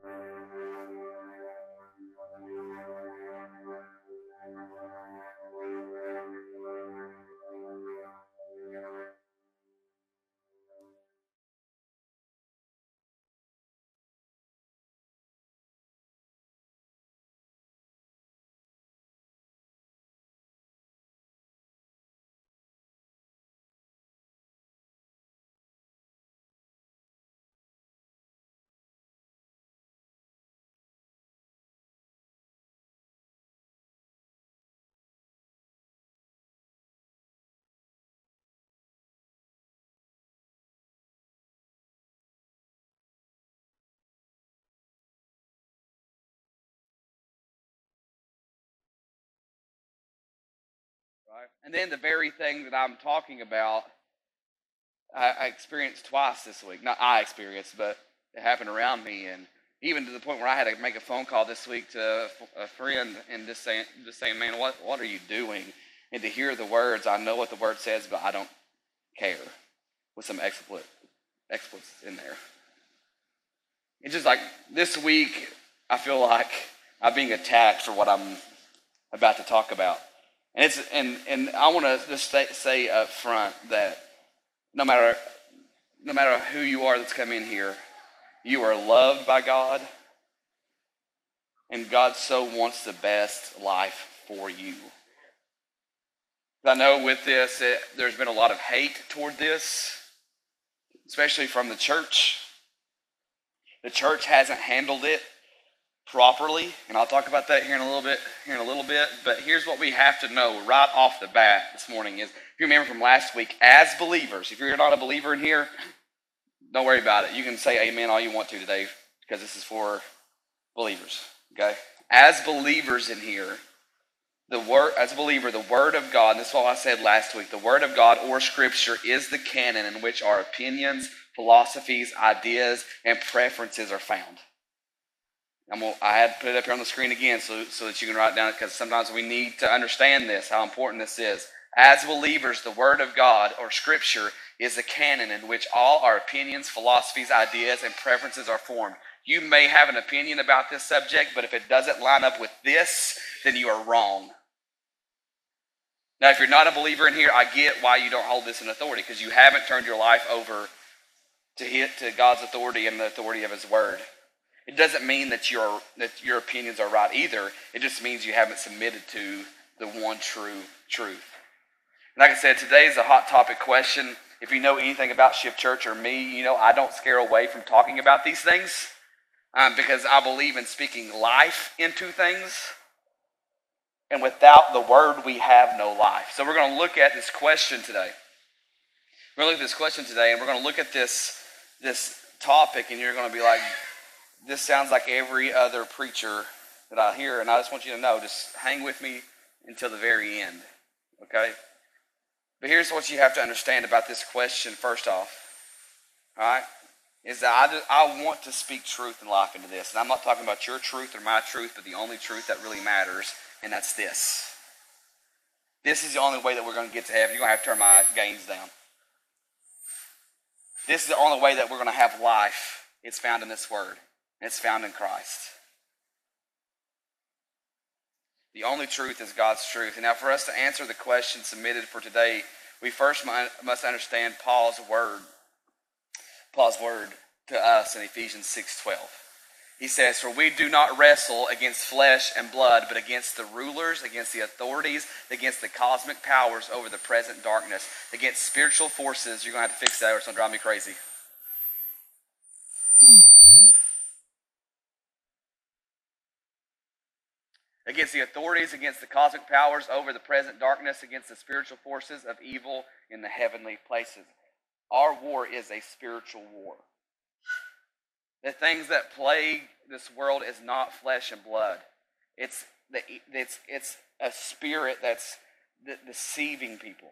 Right? And then the very thing that I'm talking about, I, I experienced twice this week. Not I experienced, but it happened around me. And even to the point where I had to make a phone call this week to a friend and just saying, just saying, man, what, what are you doing? And to hear the words, I know what the word says, but I don't care with some explicit, expletives in there. It's just like this week, I feel like I'm being attacked for what I'm about to talk about. And it's and and I want to just say, say up front that no matter no matter who you are that's come in here, you are loved by God, and God so wants the best life for you. I know with this, it, there's been a lot of hate toward this, especially from the church. The church hasn't handled it properly, and I'll talk about that here in a little bit. Here in a little bit, but here's what we have to know right off the bat this morning: is if you remember from last week, as believers, if you're not a believer in here, don't worry about it. You can say Amen all you want to today because this is for believers. Okay, as believers in here, the word as a believer, the Word of God. This is what I said last week. The Word of God or Scripture is the canon in which our opinions, philosophies, ideas, and preferences are found. I'm gonna, I had to put it up here on the screen again so, so that you can write down it because sometimes we need to understand this, how important this is. As believers, the Word of God or Scripture is a canon in which all our opinions, philosophies, ideas, and preferences are formed. You may have an opinion about this subject, but if it doesn't line up with this, then you are wrong. Now, if you're not a believer in here, I get why you don't hold this in authority because you haven't turned your life over to, hit, to God's authority and the authority of His Word. It doesn't mean that your that your opinions are right either. It just means you haven't submitted to the one true truth. And like I said, today is a hot topic question. If you know anything about Shift Church or me, you know I don't scare away from talking about these things um, because I believe in speaking life into things. And without the word, we have no life. So we're going to look at this question today. We're going to look at this question today, and we're going to look at this this topic, and you're going to be like, this sounds like every other preacher that I hear, and I just want you to know, just hang with me until the very end, okay? But here's what you have to understand about this question, first off, all right? Is that I, I want to speak truth and life into this. And I'm not talking about your truth or my truth, but the only truth that really matters, and that's this. This is the only way that we're going to get to heaven. You're going to have to turn my gains down. This is the only way that we're going to have life. It's found in this word. It's found in Christ. The only truth is God's truth. And now, for us to answer the question submitted for today, we first must understand Paul's word. Paul's word to us in Ephesians 6:12. He says, "For we do not wrestle against flesh and blood, but against the rulers, against the authorities, against the cosmic powers over the present darkness, against spiritual forces." You're going to have to fix that, or it's going to drive me crazy against the authorities, against the cosmic powers over the present darkness, against the spiritual forces of evil in the heavenly places. Our war is a spiritual war. The things that plague this world is not flesh and blood. It's the, it's it's a spirit that's deceiving people.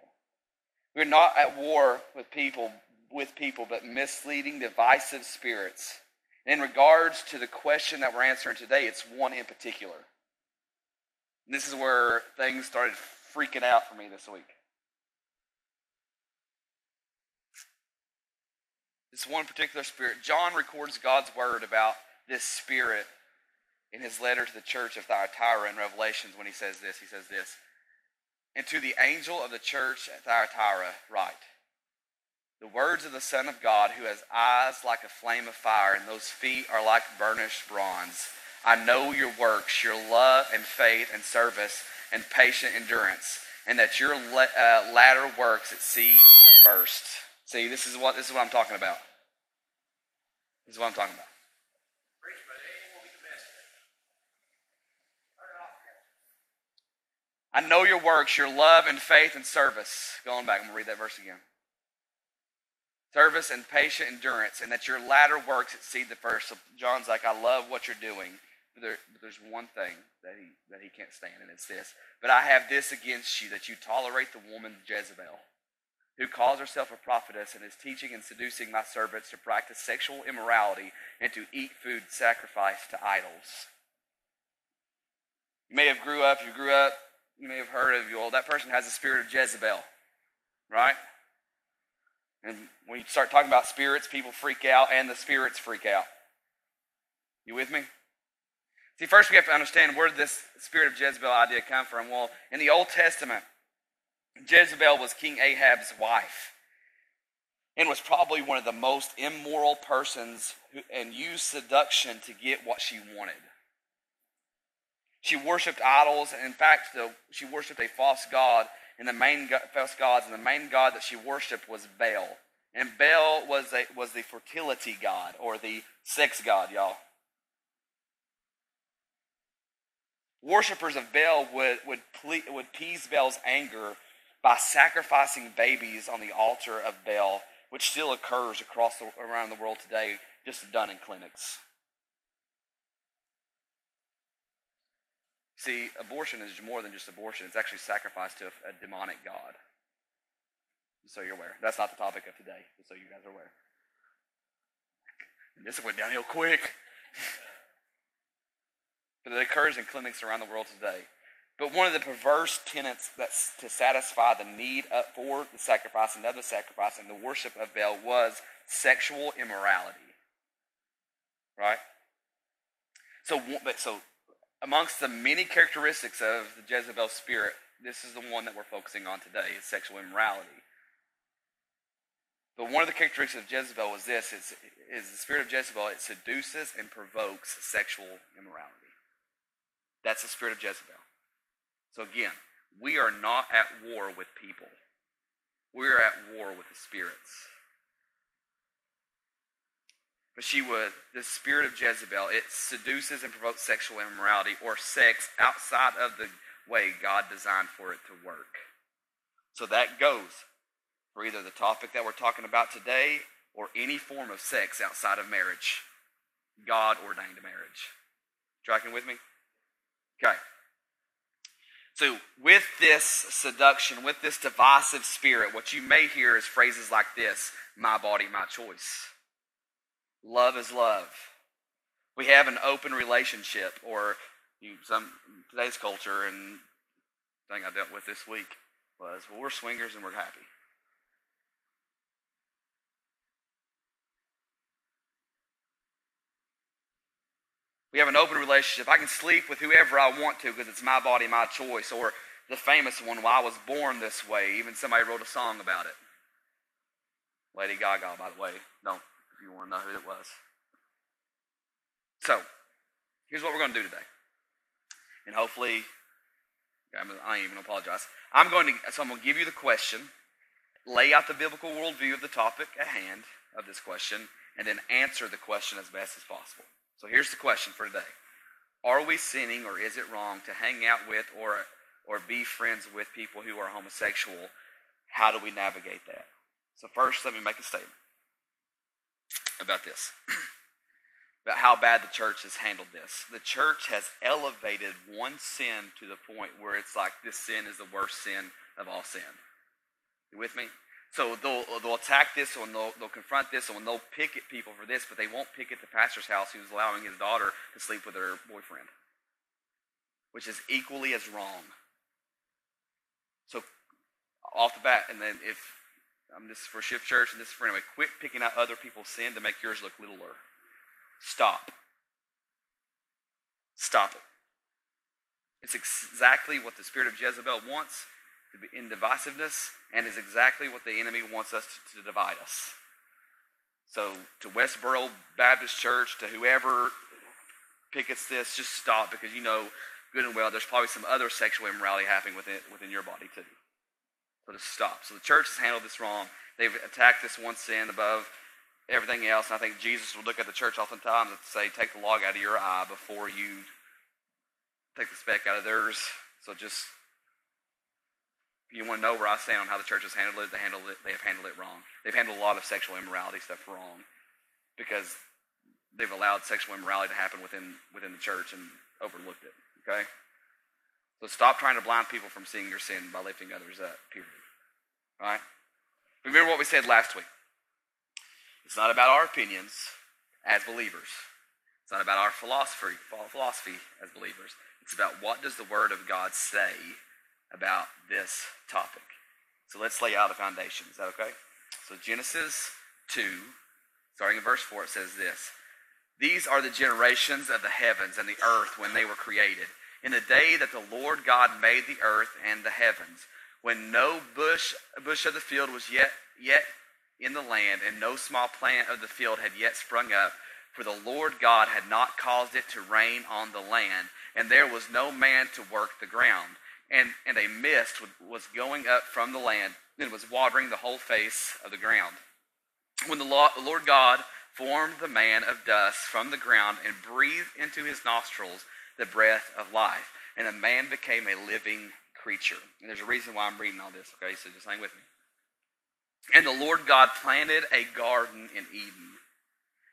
We're not at war with people with people, but misleading, divisive spirits. In regards to the question that we're answering today, it's one in particular. And this is where things started freaking out for me this week. This one particular spirit. John records God's word about this spirit in his letter to the church of Thyatira in Revelations when he says this. He says this. And to the angel of the church at Thyatira, write the words of the Son of God, who has eyes like a flame of fire, and those feet are like burnished bronze. I know your works, your love and faith and service and patient endurance, and that your uh, latter works exceed the first. See, this is what this is what I'm talking about. This is what I'm talking about. I know your works, your love and faith and service. Going back, I'm going to read that verse again. Service and patient endurance, and that your latter works exceed the first. So John's like, I love what you're doing, but, there, but there's one thing that he, that he can't stand, and it's this. But I have this against you, that you tolerate the woman Jezebel, who calls herself a prophetess and is teaching and seducing my servants to practice sexual immorality and to eat food sacrificed to idols. You may have grew up, you grew up you may have heard of you all. That person has the spirit of Jezebel, right? And when you start talking about spirits, people freak out and the spirits freak out. You with me? See, first we have to understand where this spirit of Jezebel idea come from? Well, in the Old Testament, Jezebel was King Ahab's wife and was probably one of the most immoral persons who, and used seduction to get what she wanted. She worshipped idols, and in fact, the, she worshipped a false god, and the main false gods, and the main god that she worshipped was Baal. And Baal was a, was the fertility god or the sex god, y'all. Worshippers of Baal would, would, ple- would appease Baal's anger by sacrificing babies on the altar of Baal, which still occurs across the, around the world today, just done in clinics. See, abortion is more than just abortion. It's actually sacrifice to a, a demonic god. So you're aware. That's not the topic of today, so you guys are aware. And this went downhill quick. but it occurs in clinics around the world today. But one of the perverse tenets that's to satisfy the need for the sacrifice and other sacrifice and the worship of Baal was sexual immorality. Right? So, but so amongst the many characteristics of the Jezebel spirit, this is the one that we're focusing on today is sexual immorality. But one of the characteristics of Jezebel is this is, is the spirit of Jezebel, it seduces and provokes sexual immorality. That's the spirit of Jezebel. So again, we are not at war with people. We're at war with the spirits. But she was the spirit of Jezebel. It seduces and provokes sexual immorality or sex outside of the way God designed for it to work. So that goes for either the topic that we're talking about today or any form of sex outside of marriage. God ordained marriage. Tracking with me? Okay. So, with this seduction, with this divisive spirit, what you may hear is phrases like this my body, my choice. Love is love. We have an open relationship, or you, some today's culture and thing I dealt with this week was, well, we're swingers and we're happy. We have an open relationship. I can sleep with whoever I want to because it's my body, my choice. Or the famous one, well, I was born this way. Even somebody wrote a song about it. Lady Gaga, by the way. Don't if you want to know who it was. So, here's what we're going to do today. And hopefully, I ain't even apologize. I'm going to, so I'm going to give you the question, lay out the biblical worldview of the topic at hand of this question, and then answer the question as best as possible. So here's the question for today. Are we sinning or is it wrong to hang out with or, or be friends with people who are homosexual? How do we navigate that? So first, let me make a statement about this, about how bad the church has handled this. The church has elevated one sin to the point where it's like this sin is the worst sin of all sin. You with me? So they'll, they'll attack this and they'll, they'll confront this and they'll picket people for this, but they won't picket the pastor's house who's allowing his daughter to sleep with her boyfriend, which is equally as wrong. So off the bat, and then if um, this is for Shift Church and this is for anyway. Quit picking out other people's sin to make yours look littler. Stop. stop it. It's exactly what the spirit of Jezebel wants in divisiveness, and is exactly what the enemy wants us to, to divide us. So, to Westboro Baptist Church, to whoever pickets this, just stop because you know good and well there's probably some other sexual immorality happening within, within your body too. So just stop. So the church has handled this wrong. They've attacked this one sin above everything else. And I think Jesus would look at the church oftentimes and say, take the log out of your eye before you take the speck out of theirs. So just you want to know where I stand on how the church has handled it, they handled it they have handled it wrong. They've handled a lot of sexual immorality stuff wrong because they've allowed sexual immorality to happen within within the church and overlooked it. Okay? So stop trying to blind people from seeing your sin by lifting others up, period. All right? Remember what we said last week. It's not about our opinions as believers. It's not about our philosophy, philosophy as believers. It's about what does the Word of God say about this topic. So let's lay out a foundation. Is that okay? So Genesis 2, starting in verse 4, it says this. These are the generations of the heavens and the earth when they were created in the day that the Lord God made the earth and the heavens, when no bush, bush of the field was yet, yet in the land, and no small plant of the field had yet sprung up, for the Lord God had not caused it to rain on the land, and there was no man to work the ground. And, and a mist was going up from the land, and was watering the whole face of the ground. When the Lord God formed the man of dust from the ground and breathed into his nostrils the breath of life. And a man became a living creature. And there's a reason why I'm reading all this, okay? So just hang with me. And the Lord God planted a garden in Eden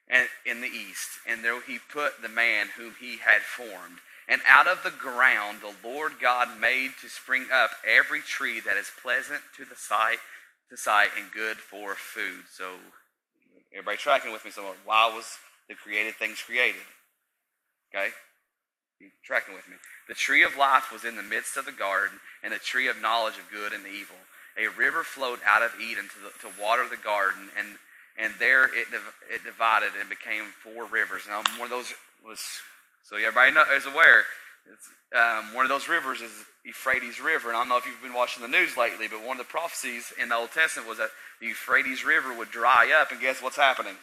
and in the east, and there he put the man whom he had formed. And out of the ground the Lord God made to spring up every tree that is pleasant to the sight, to sight and good for food. So everybody tracking with me? So why was the created things created? Okay? You tracking with me? The tree of life was in the midst of the garden, and the tree of knowledge of good and evil. A river flowed out of Eden to, the, to water the garden, and and there it it divided and became four rivers. Now one of those was so everybody know, is aware. Um, one of those rivers is Euphrates River, and I don't know if you've been watching the news lately, but one of the prophecies in the Old Testament was that the Euphrates River would dry up, and guess what's happening?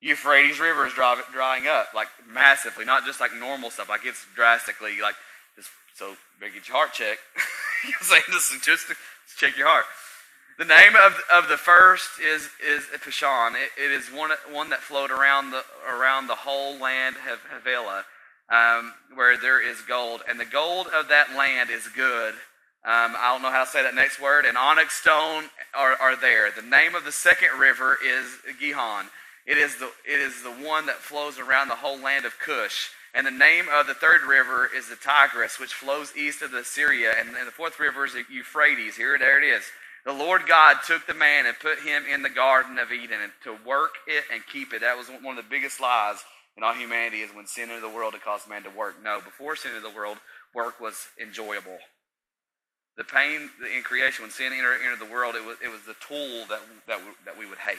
Euphrates River is dry, drying up, like massively, not just like normal stuff, like it's drastically, like, just, so make your heart check. just, just check your heart. The name of, of the first is, is Pishon. It, it is one, one that flowed around the, around the whole land of Havilah, um, where there is gold. And the gold of that land is good. Um, I don't know how to say that next word. And onyx stone are, are there. The name of the second river is Gihon. It is, the, it is the one that flows around the whole land of Cush. And the name of the third river is the Tigris, which flows east of Assyria. And, and the fourth river is the Euphrates. Here, there it is. The Lord God took the man and put him in the Garden of Eden to work it and keep it. That was one of the biggest lies in all humanity is when sin entered the world, it caused man to work. No, before sin entered the world, work was enjoyable. The pain in creation, when sin entered, entered the world, it was, it was the tool that, that, that we would hate.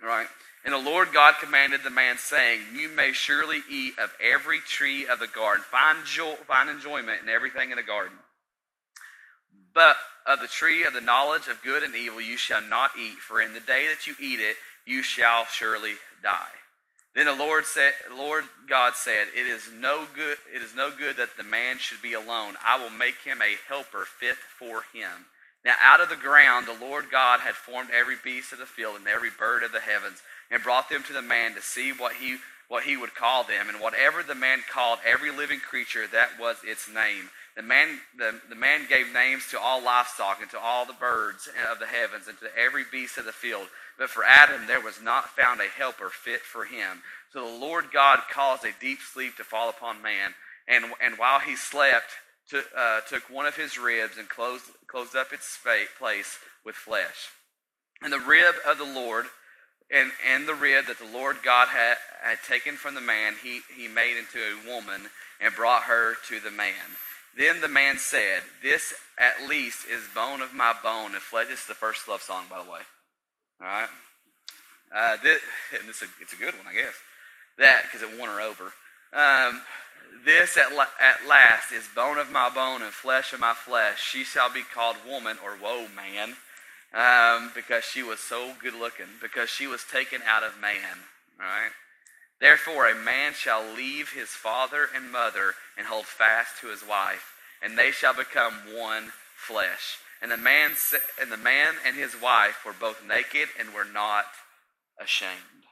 Right? And the Lord God commanded the man, saying, You may surely eat of every tree of the garden. Find, joy, find enjoyment in everything in the garden. But of the tree of the knowledge of good and evil you shall not eat, for in the day that you eat it, you shall surely die. Then the Lord said, Lord God said, It is no good, it is no good that the man should be alone. I will make him a helper fit for him. Now out of the ground the Lord God had formed every beast of the field and every bird of the heavens, and brought them to the man to see what he what he would call them. And whatever the man called every living creature, that was its name. The man, the, the man gave names to all livestock and to all the birds of the heavens and to every beast of the field. But for Adam there was not found a helper fit for him. So the Lord God caused a deep sleep to fall upon man. And, and while he slept, took, uh, took one of his ribs and closed, closed up its place with flesh. And the rib of the Lord, and, and the rib that the Lord God had, had taken from the man, he, he made into a woman and brought her to the man. Then the man said, This at least is bone of my bone and flesh. This is the first love song, by the way. All right? Uh, this, and this, it's a good one, I guess. That, because it won her over. Um, this at, la- at last is bone of my bone and flesh of my flesh. She shall be called woman or woe man um, because she was so good looking, because she was taken out of man. All right? Therefore, a man shall leave his father and mother and hold fast to his wife, and they shall become one flesh. And the man and the man and his wife were both naked and were not ashamed.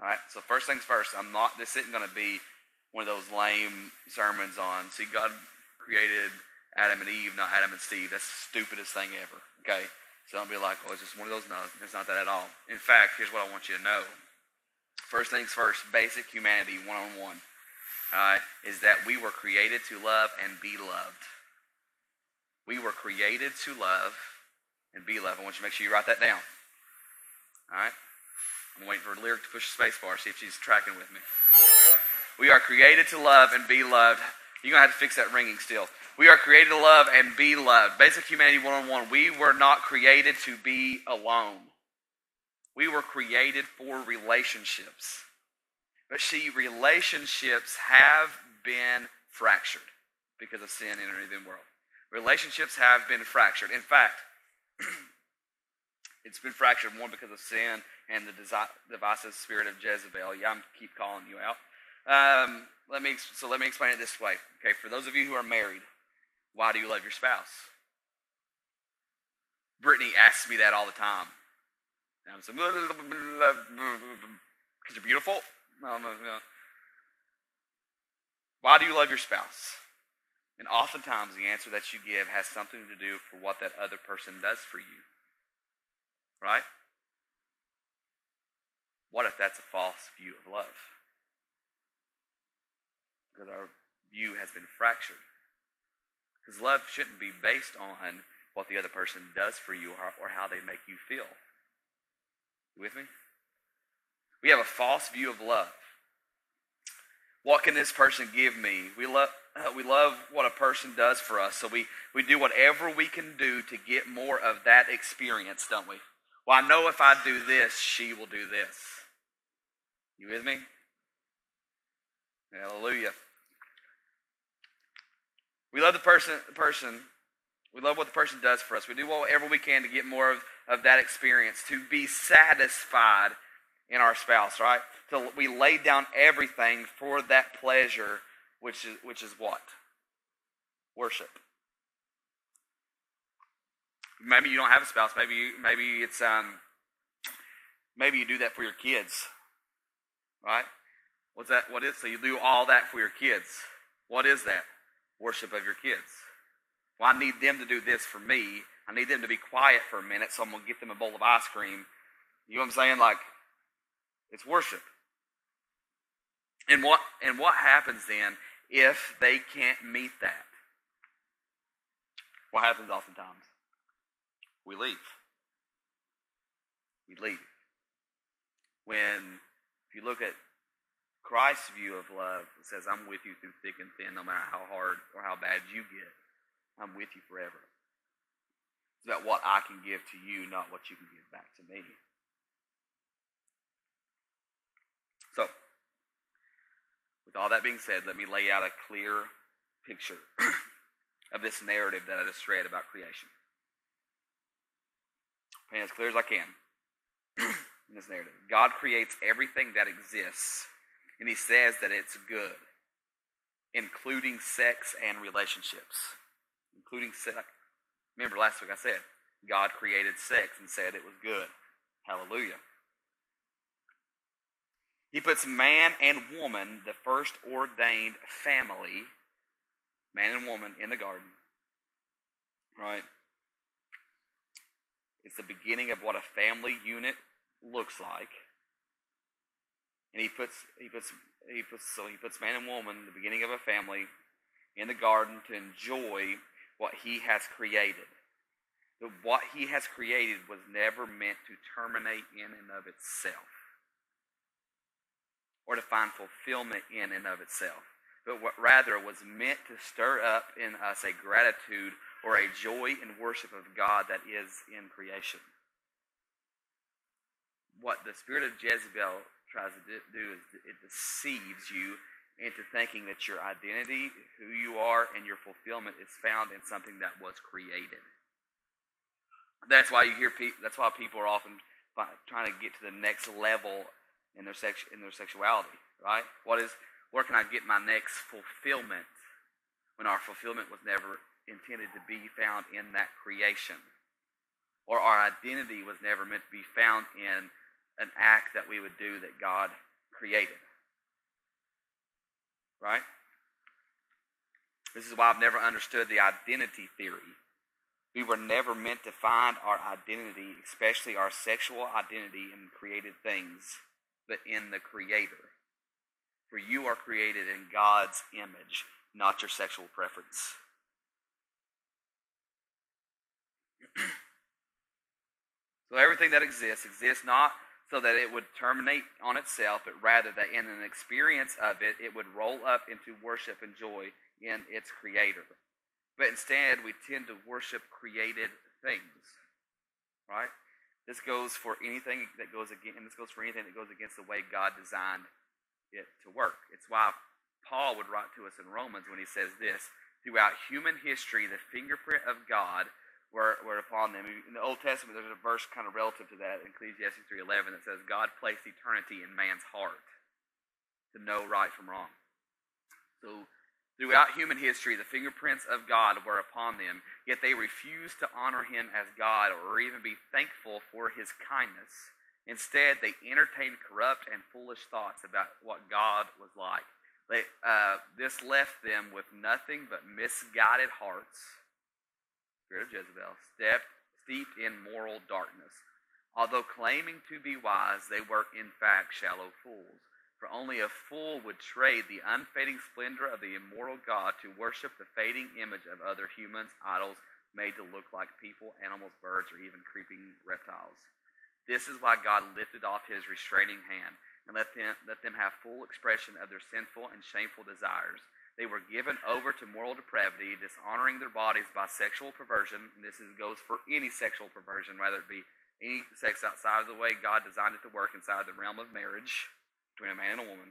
All right. So first things first. I'm not. This isn't going to be one of those lame sermons on. See, God created Adam and Eve, not Adam and Steve. That's the stupidest thing ever. Okay. So don't be like, oh, it's just one of those. No, it's not that at all. In fact, here's what I want you to know. First things first. Basic humanity, one on one. Is that we were created to love and be loved. We were created to love and be loved. I want you to make sure you write that down. All right? I'm waiting for Lyric to push the space bar, see if she's tracking with me. We are created to love and be loved. You're going to have to fix that ringing still. We are created to love and be loved. Basic Humanity 101. We were not created to be alone. We were created for relationships. But see, relationships have been fractured because of sin entering the world. Relationships have been fractured. In fact, it's been fractured one because of sin and the divisive spirit of Jezebel. Yeah, I'm keep calling you out. Um, let me so let me explain it this way. Okay, for those of you who are married, why do you love your spouse? Brittany asks me that all the time. Because you're beautiful. Why do you love your spouse? And oftentimes the answer that you give has something to do for what that other person does for you. Right? What if that's a false view of love? Because our view has been fractured. Because love shouldn't be based on what the other person does for you or how they make you feel. You with me? We have a false view of love. What can this person give me? We love, uh, we love what a person does for us, so we, we do whatever we can do to get more of that experience, don't we? Well, I know if I do this, she will do this. You with me? Hallelujah. We love the person, the person. We love what the person does for us. We do whatever we can to get more of, of that experience, to be satisfied in our spouse, right? So we lay down everything for that pleasure, which is which is what? Worship. Maybe you don't have a spouse. Maybe you, maybe it's um, maybe you do that for your kids, right? What's that? What is? So you do all that for your kids. What is that? Worship of your kids. Well, I need them to do this for me. I need them to be quiet for a minute, so I'm gonna get them a bowl of ice cream. You know what I'm saying? Like, it's worship. And what and what happens then if they can't meet that? What happens oftentimes? We leave. We leave. When if you look at Christ's view of love, it says, I'm with you through thick and thin, no matter how hard or how bad you get. I'm with you forever. It's about what I can give to you, not what you can give back to me. So, with all that being said, let me lay out a clear picture of this narrative that I just read about creation. And as clear as I can in this narrative. God creates everything that exists, and He says that it's good, including sex and relationships. Including sex. Remember last week I said, God created sex and said it was good. Hallelujah. He puts man and woman, the first ordained family, man and woman, in the garden. Right? It's the beginning of what a family unit looks like. And he puts he puts he puts so he puts man and woman, the beginning of a family, in the garden to enjoy what he has created. But what he has created was never meant to terminate in and of itself or to find fulfillment in and of itself, but what rather was meant to stir up in us a gratitude or a joy and worship of God that is in creation. What the spirit of Jezebel tries to do is it deceives you into thinking that your identity, who you are, and your fulfillment is found in something that was created. That's why you hear people. That's why people are often trying to get to the next level in their sex in their sexuality. Right? What is? Where can I get my next fulfillment? When our fulfillment was never intended to be found in that creation, or our identity was never meant to be found in an act that we would do that God created. Right? This is why I've never understood the identity theory. We were never meant to find our identity, especially our sexual identity, in created things, but in the Creator. For you are created in God's image, not your sexual preference. so everything that exists exists not so that it would terminate on itself, but rather that in an experience of it, it would roll up into worship and joy in its creator. But instead, we tend to worship created things, right? This goes for anything that goes against, and this goes for anything that goes against the way God designed it to work. It's why Paul would write to us in Romans when he says this: throughout human history, the fingerprint of God were, were upon them. In the Old Testament, there's a verse kind of relative to that, Ecclesiastes 3.11, that says, God placed eternity in man's heart to know right from wrong. So throughout human history, the fingerprints of God were upon them, yet they refused to honor him as God or even be thankful for his kindness. Instead, they entertained corrupt and foolish thoughts about what God was like. They, uh, this left them with nothing but misguided hearts spirit of Jezebel, stepped, steeped in moral darkness. Although claiming to be wise, they were in fact shallow fools. For only a fool would trade the unfading splendor of the immortal God to worship the fading image of other humans, idols made to look like people, animals, birds, or even creeping reptiles. This is why God lifted off his restraining hand and let them, let them have full expression of their sinful and shameful desires. They were given over to moral depravity, dishonoring their bodies by sexual perversion. And this is, goes for any sexual perversion, whether it be any sex outside of the way God designed it to work inside the realm of marriage between a man and a woman.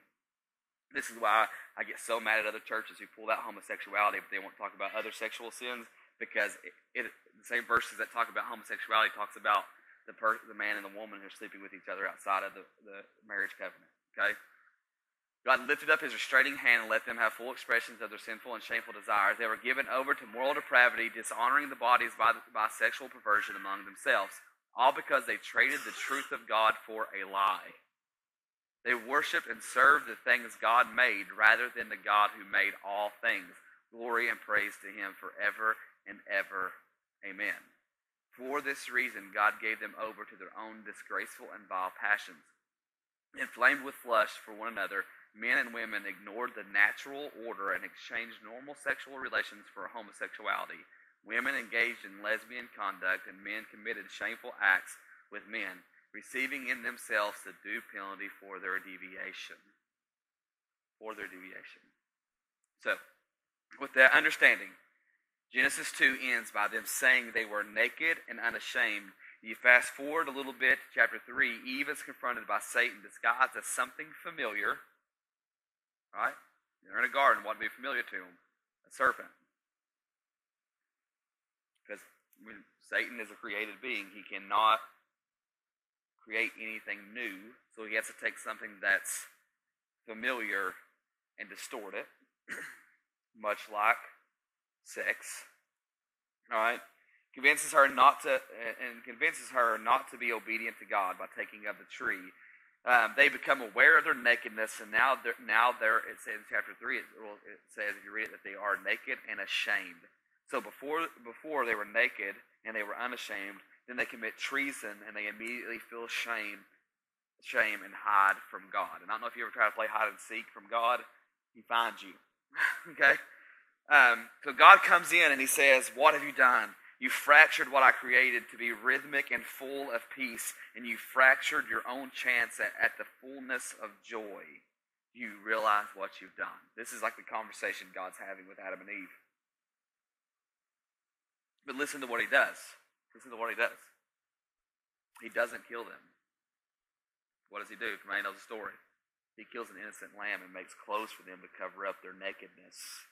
This is why I get so mad at other churches who pull out homosexuality, but they won't talk about other sexual sins because it, it, the same verses that talk about homosexuality talks about the, per, the man and the woman who are sleeping with each other outside of the, the marriage covenant. Okay, God lifted up his restraining hand and let them have full expressions of their sinful and shameful desires. They were given over to moral depravity, dishonoring the bodies by, by sexual perversion among themselves, all because they traded the truth of God for a lie. They worshiped and served the things God made rather than the God who made all things. Glory and praise to him forever and ever. Amen. For this reason, God gave them over to their own disgraceful and vile passions. Inflamed with lust for one another, men and women ignored the natural order and exchanged normal sexual relations for homosexuality. Women engaged in lesbian conduct, and men committed shameful acts with men, receiving in themselves the due penalty for their deviation. For their deviation. So, with that understanding, Genesis 2 ends by them saying they were naked and unashamed. You fast forward a little bit to chapter 3, Eve is confronted by Satan disguised as something familiar Right? They're in a garden. What would be familiar to them? A serpent. Because when Satan is a created being, he cannot create anything new. So he has to take something that's familiar and distort it, much like sex. All right? Convinces her not to, and convinces her not to be obedient to God by taking of the tree um, they become aware of their nakedness, and now they're, now they're, it says in chapter 3, it, it says, if you read it, that they are naked and ashamed. So before, before they were naked and they were unashamed, then they commit treason and they immediately feel shame, shame and hide from God. And I don't know if you ever try to play hide and seek from God, He finds you. okay? Um, so God comes in and He says, What have you done? You fractured what I created to be rhythmic and full of peace, and you fractured your own chance at, at the fullness of joy. You realize what you've done. This is like the conversation God's having with Adam and Eve. But listen to what he does. Listen to what he does. He doesn't kill them. What does he do? Everybody knows the story. He kills an innocent lamb and makes clothes for them to cover up their nakedness.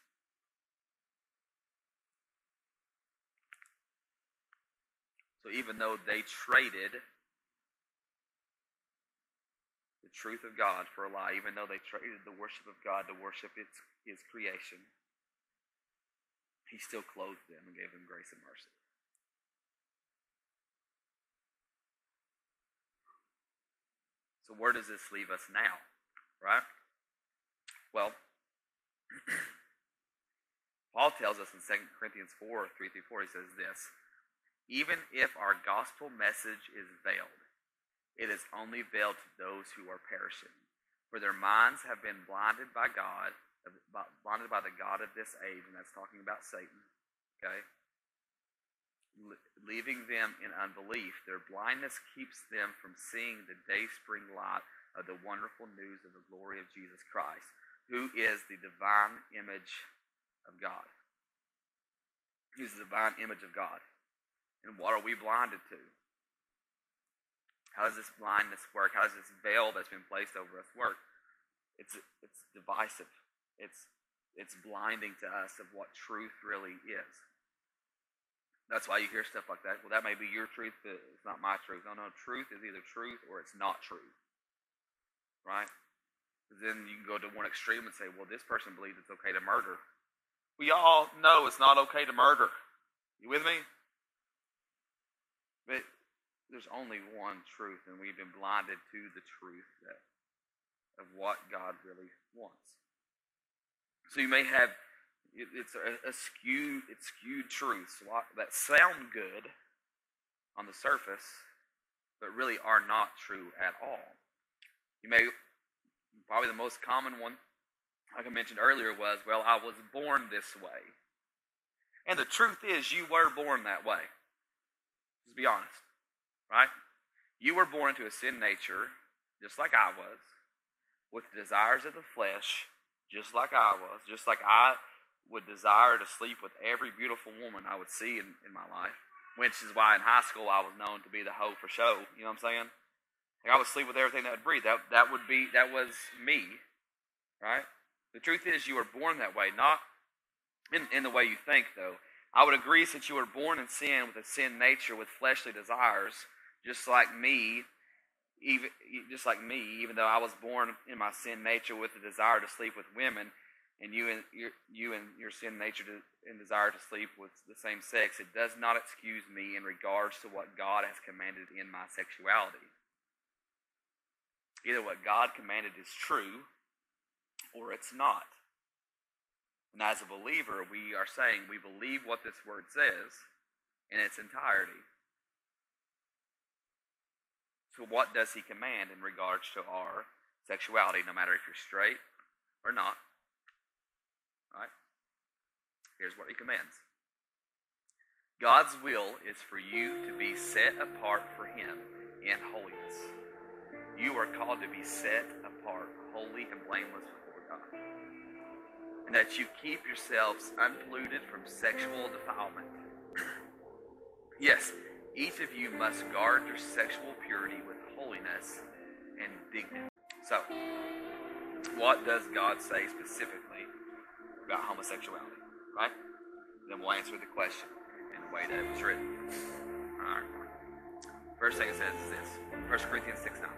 Even though they traded the truth of God for a lie, even though they traded the worship of God to worship its, his creation, he still clothed them and gave them grace and mercy. So where does this leave us now? Right? Well, Paul tells us in 2 Corinthians 4, 3 through 4, he says this Even if our gospel message is veiled, it is only veiled to those who are perishing. For their minds have been blinded by God, blinded by the God of this age, and that's talking about Satan. Okay? leaving them in unbelief. Their blindness keeps them from seeing the day spring light of the wonderful news of the glory of Jesus Christ, who is the divine image of God. He's the divine image of God. And what are we blinded to? How does this blindness work? How does this veil that's been placed over us work? It's, it's divisive. It's, it's blinding to us of what truth really is. That's why you hear stuff like that. Well, that may be your truth, but it's not my truth. No, no, truth is either truth or it's not true. Right? Then you can go to one extreme and say, well, this person believes it's okay to murder. We all know it's not okay to murder. You with me? But there's only one truth, and we've been blinded to the truth that, of what God really wants. So you may have it's a, a skewed, it's skewed truths that sound good on the surface, but really are not true at all. You may, probably the most common one, like I mentioned earlier, was, well, I was born this way. And the truth is, you were born that way. Just be honest, right? You were born into a sin nature, just like I was, with desires of the flesh, just like I was, just like I would desire to sleep with every beautiful woman I would see in, in my life, which is why in high school I was known to be the hoe for show. You know what I'm saying? Like I would sleep with everything that would breathe. That that would be that was me, right? The truth is, you were born that way, not in, in the way you think, though. I would agree, since you were born in sin with a sin nature, with fleshly desires, just like me, even just like me, even though I was born in my sin nature with the desire to sleep with women, and you and your, you and your sin nature to, and desire to sleep with the same sex, it does not excuse me in regards to what God has commanded in my sexuality. Either what God commanded is true or it's not. And as a believer, we are saying we believe what this word says in its entirety. So, what does he command in regards to our sexuality, no matter if you're straight or not? Right? Here's what he commands God's will is for you to be set apart for him in holiness. You are called to be set apart, holy and blameless before God. And that you keep yourselves unpolluted from sexual defilement. yes, each of you must guard your sexual purity with holiness and dignity. So, what does God say specifically about homosexuality, right? Then we'll answer the question in the way that it was written. All right. First thing it says is this 1 Corinthians 6 9.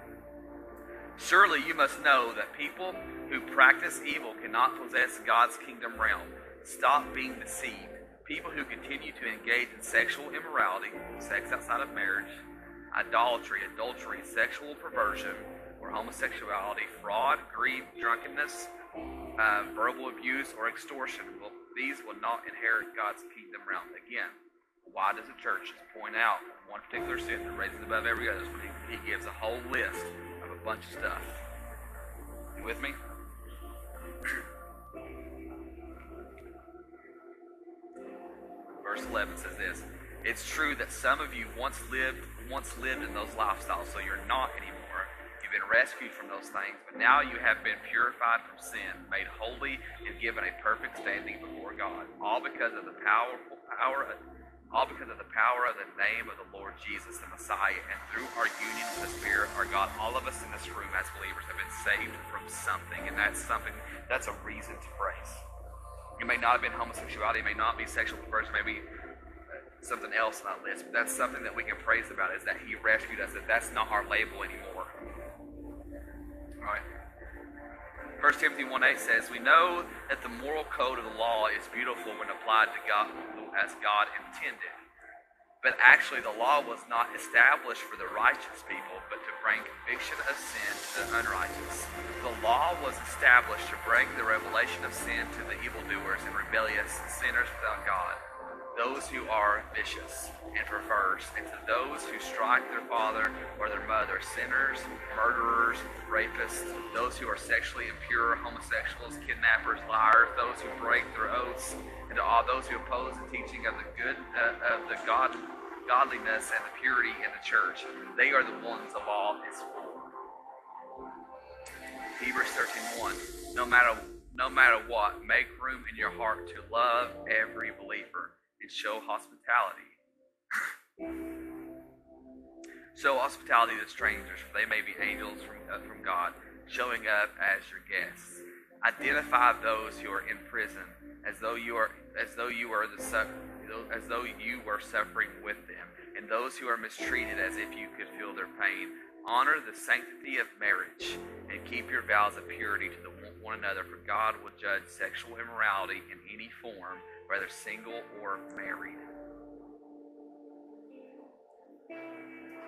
Surely you must know that people who practice evil cannot possess God's kingdom realm. Stop being deceived. People who continue to engage in sexual immorality, sex outside of marriage, idolatry, adultery, sexual perversion, or homosexuality, fraud, greed, drunkenness, uh, verbal abuse, or extortion, well, these will not inherit God's kingdom realm. Again, why does the church just point out one particular sin that raises above every other? He, he gives a whole list of a bunch of stuff. You with me? 11 says this. It's true that some of you once lived once lived in those lifestyles, so you're not anymore You've been rescued from those things, but now you have been purified from sin, made holy, and given a perfect standing before God. All because of the powerful power, all because of the power of the name of the Lord Jesus, the Messiah, and through our union with the Spirit, our God, all of us in this room as believers have been saved from something, and that's something, that's a reason to praise. It may not have been homosexuality, it may not be sexual perversion, maybe something else on that list, but that's something that we can praise about is that He rescued us, that that's not our label anymore. All right. 1 Timothy 1.8 says, We know that the moral code of the law is beautiful when applied to God as God intended. But actually, the law was not established for the righteous people, but to bring conviction of sin to the unrighteous. The law was established to bring the revelation of sin to the evildoers and rebellious sinners without God those who are vicious and perverse, and to those who strike their father or their mother, sinners, murderers, rapists, those who are sexually impure, homosexuals, kidnappers, liars, those who break their oaths, and to all those who oppose the teaching of the good uh, of the God, godliness and the purity in the church. They are the ones the law is for. Hebrews 13:1. No matter no matter what, make room in your heart to love every believer show hospitality. show hospitality to strangers, for they may be angels from, uh, from God, showing up as your guests. Identify those who are in prison as though you are as though you are the as though you were suffering with them, and those who are mistreated as if you could feel their pain. Honor the sanctity of marriage and keep your vows of purity to the one another, for God will judge sexual immorality in any form whether single or married.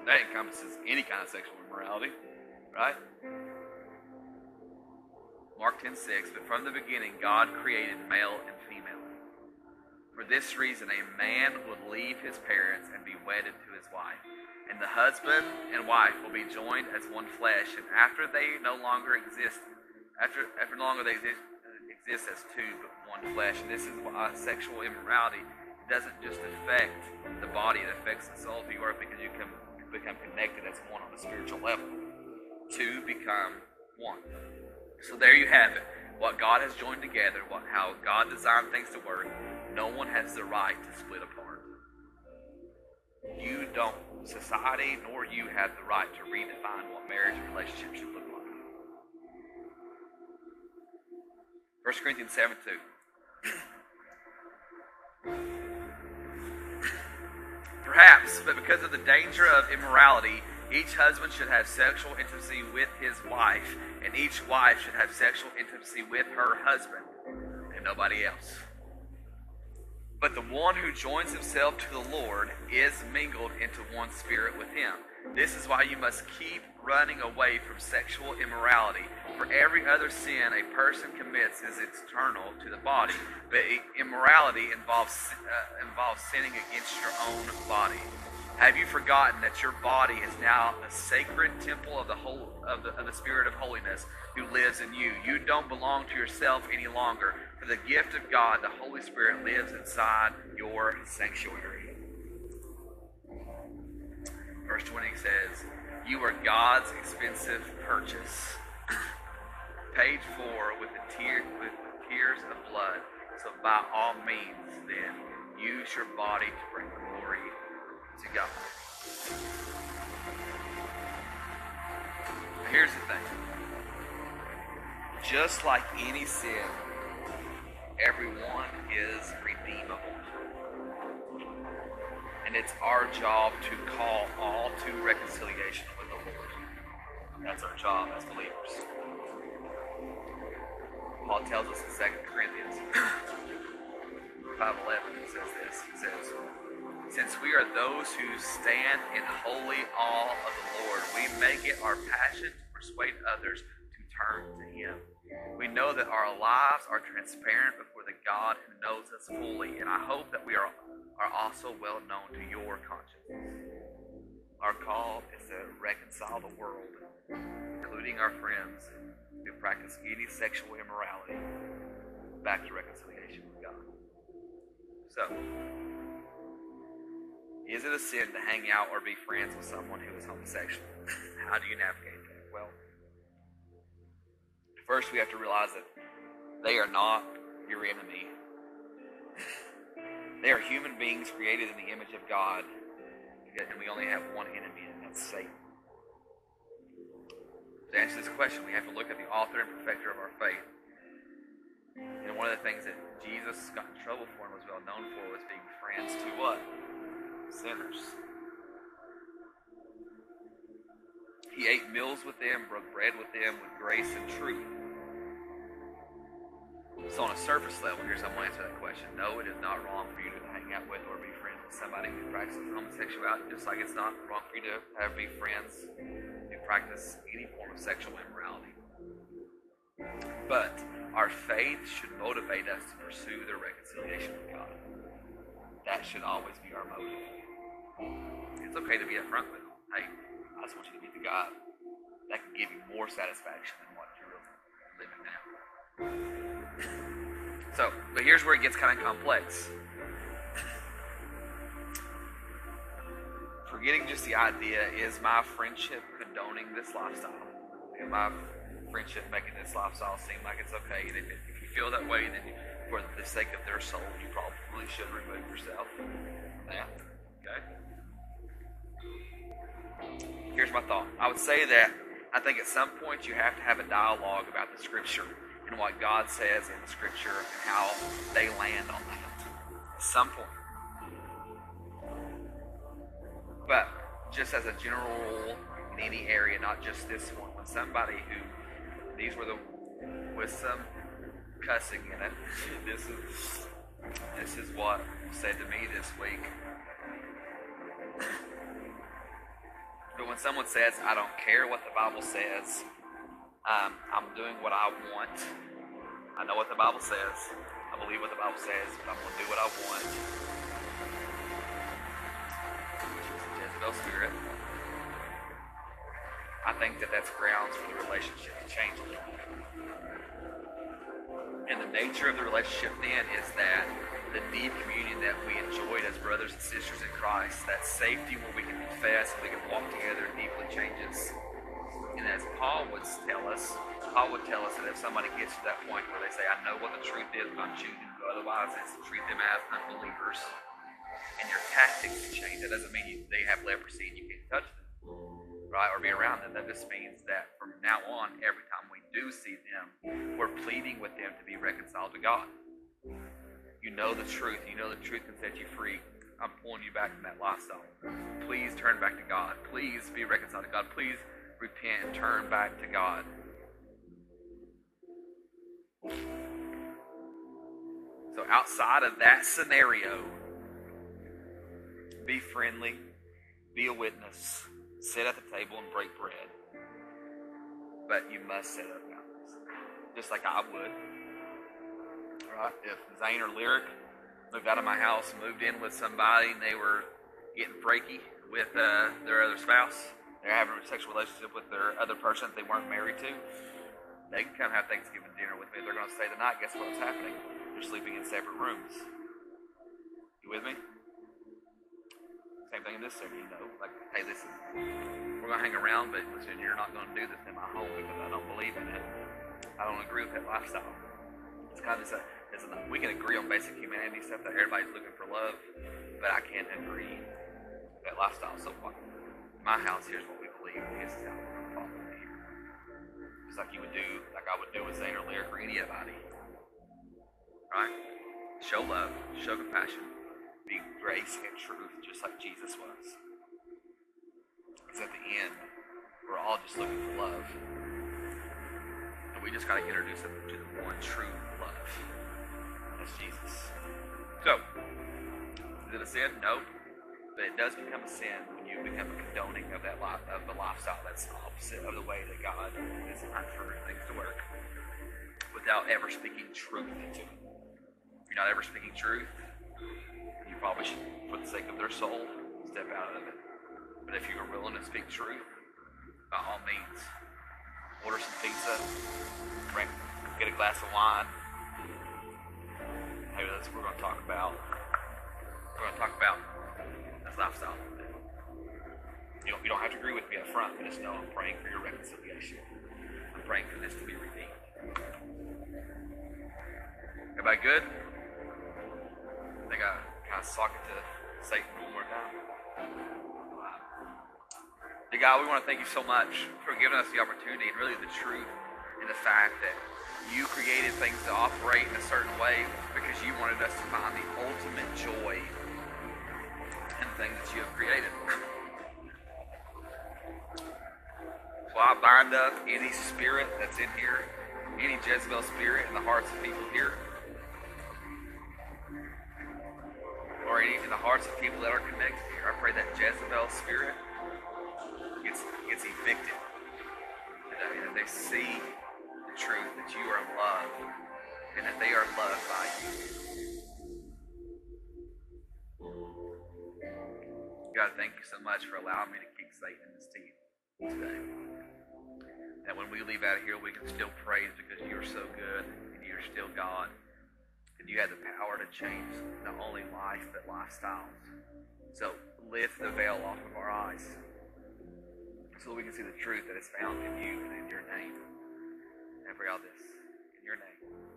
That encompasses any kind of sexual immorality, right? Mark 10 6, but from the beginning, God created male and female. For this reason, a man would leave his parents and be wedded to his wife. And the husband and wife will be joined as one flesh. And after they no longer exist, after, after no longer they exist, uh, exist as two but one flesh. And this is why sexual immorality doesn't just affect the body, it affects the soul of you are because you can become connected as one on a spiritual level. Two become one. So there you have it. What God has joined together, what how God designed things to work, no one has the right to split apart. You don't, society nor you have the right to redefine what marriage and relationship should look like. 1 Corinthians 7 2. Perhaps, but because of the danger of immorality, each husband should have sexual intimacy with his wife, and each wife should have sexual intimacy with her husband, and nobody else. But the one who joins himself to the Lord is mingled into one spirit with him. This is why you must keep running away from sexual immorality. For every other sin a person commits is external to the body, but immorality involves uh, involves sinning against your own body. Have you forgotten that your body is now a sacred temple of the whole of the, of the Spirit of holiness who lives in you? You don't belong to yourself any longer, for the gift of God, the Holy Spirit, lives inside your sanctuary. Verse 20 says, You are God's expensive purchase, paid for with, the tear, with tears of blood. So by all means, then, use your body to bring glory to God. Here's the thing. Just like any sin, everyone is redeemable and it's our job to call all to reconciliation with the Lord. That's our job as believers. Paul tells us in 2 Corinthians 5.11, he says this. He says, Since we are those who stand in holy awe of the Lord, we make it our passion to persuade others to turn to Him. We know that our lives are transparent before the God who knows us fully, and I hope that we are are also well known to your conscience. Our call is to reconcile the world, including our friends who practice any sexual immorality, back to reconciliation with God. So, is it a sin to hang out or be friends with someone who is homosexual? How do you navigate that? Well, first we have to realize that they are not your enemy. They are human beings created in the image of God, and we only have one enemy, and that's Satan. To answer this question, we have to look at the author and perfecter of our faith. And one of the things that Jesus got in trouble for and was well known for was being friends to what? Sinners. He ate meals with them, broke bread with them with grace and truth. So, on a surface level, here's how I'm going to answer that question. No, it is not wrong for you to hang out with or be friends with somebody who practices homosexuality, just like it's not wrong for you to have be friends who practice any form of sexual immorality. But our faith should motivate us to pursue the reconciliation with God. That should always be our motive. It's okay to be upfront with them. Hey, I just want you to meet the God that can give you more satisfaction than what you're living now. So, but here's where it gets kind of complex. Forgetting just the idea is my friendship condoning this lifestyle? Am my friendship making this lifestyle seem like it's okay? And if, if you feel that way, then you, for the sake of their soul, you probably should remove yourself. Yeah. Okay. Here's my thought. I would say that I think at some point you have to have a dialogue about the scripture and what God says in the scripture and how they land on that. At some point. But just as a general rule in any area, not just this one, when somebody who these were the with some cussing in it, this is this is what said to me this week. But when someone says, I don't care what the Bible says, um, I'm doing what I want. I know what the Bible says. I believe what the Bible says, but I'm going to do what I want. Jezebel spirit. I think that that's grounds for the relationship to change a little bit. And the nature of the relationship then is that the deep communion that we enjoyed as brothers and sisters in Christ, that safety where we can confess and we can walk together deeply changes. And as Paul would tell us, Paul would tell us that if somebody gets to that point where they say, I know what the truth is, but I'm choosing to otherwise, it's to treat them as unbelievers. And your tactics change. That doesn't mean you, they have leprosy and you can't touch them, right? Or be around them. That just means that from now on, every time we do see them, we're pleading with them to be reconciled to God. You know the truth. You know the truth can set you free. I'm pulling you back from that lifestyle. Please turn back to God. Please be reconciled to God. Please repent and turn back to God. So, outside of that scenario, be friendly, be a witness, sit at the table and break bread. But you must set up boundaries, just like I would right? If Zane or Lyric moved out of my house and moved in with somebody and they were getting freaky with uh, their other spouse, they're having a sexual relationship with their other person that they weren't married to, they can come have Thanksgiving dinner with me. They're going to stay the night. Guess what's happening? They're sleeping in separate rooms. You with me? Same thing in this city, you know. Like, hey, listen, we're going to hang around, but listen, you're not going to do this in my home because I don't believe in it. I don't agree with that lifestyle. It's kind of this, uh, is we can agree on basic humanity stuff that everybody's looking for love, but I can't agree that lifestyle. So? My house, here's what we believe. This is how we're going to follow here. Just like you would do, like I would do with Zane or Lyric or anybody. Right? Show love, show compassion, be grace and truth, just like Jesus was. Because at the end, we're all just looking for love. And we just got to introduce them to the one true love. That's Jesus. So, is it a sin? No. But it does become a sin when you become a condoning of that life, of the lifestyle that's opposite of the way that God is designed for things to work, without ever speaking truth. If you're not ever speaking truth, you probably should, for the sake of their soul, step out of it. But if you are willing to speak truth, by all means, order some pizza, drink, get a glass of wine. Hey, that's what we're going to talk about. We're going to talk about lifestyle. You don't, you don't have to agree with me up front, but just know I'm praying for your reconciliation. I'm praying for this to be redeemed. Everybody good? I think I kind of talk it to Satan one more time. Dear God, we want to thank you so much for giving us the opportunity and really the truth in the fact that you created things to operate in a certain way because you wanted us to find the ultimate joy things that you have created. So I bind up any spirit that's in here, any Jezebel spirit in the hearts of people here, or in the hearts of people that are connected here. I pray that Jezebel spirit gets gets evicted today, that they see the truth that you are loved and that they are loved by you. God, thank you so much for allowing me to kick Satan in his teeth today. That when we leave out of here, we can still praise because you're so good and you're still God. And you have the power to change not only life, but lifestyles. So lift the veil off of our eyes so we can see the truth that is found in you and in your name. And pray all this in your name.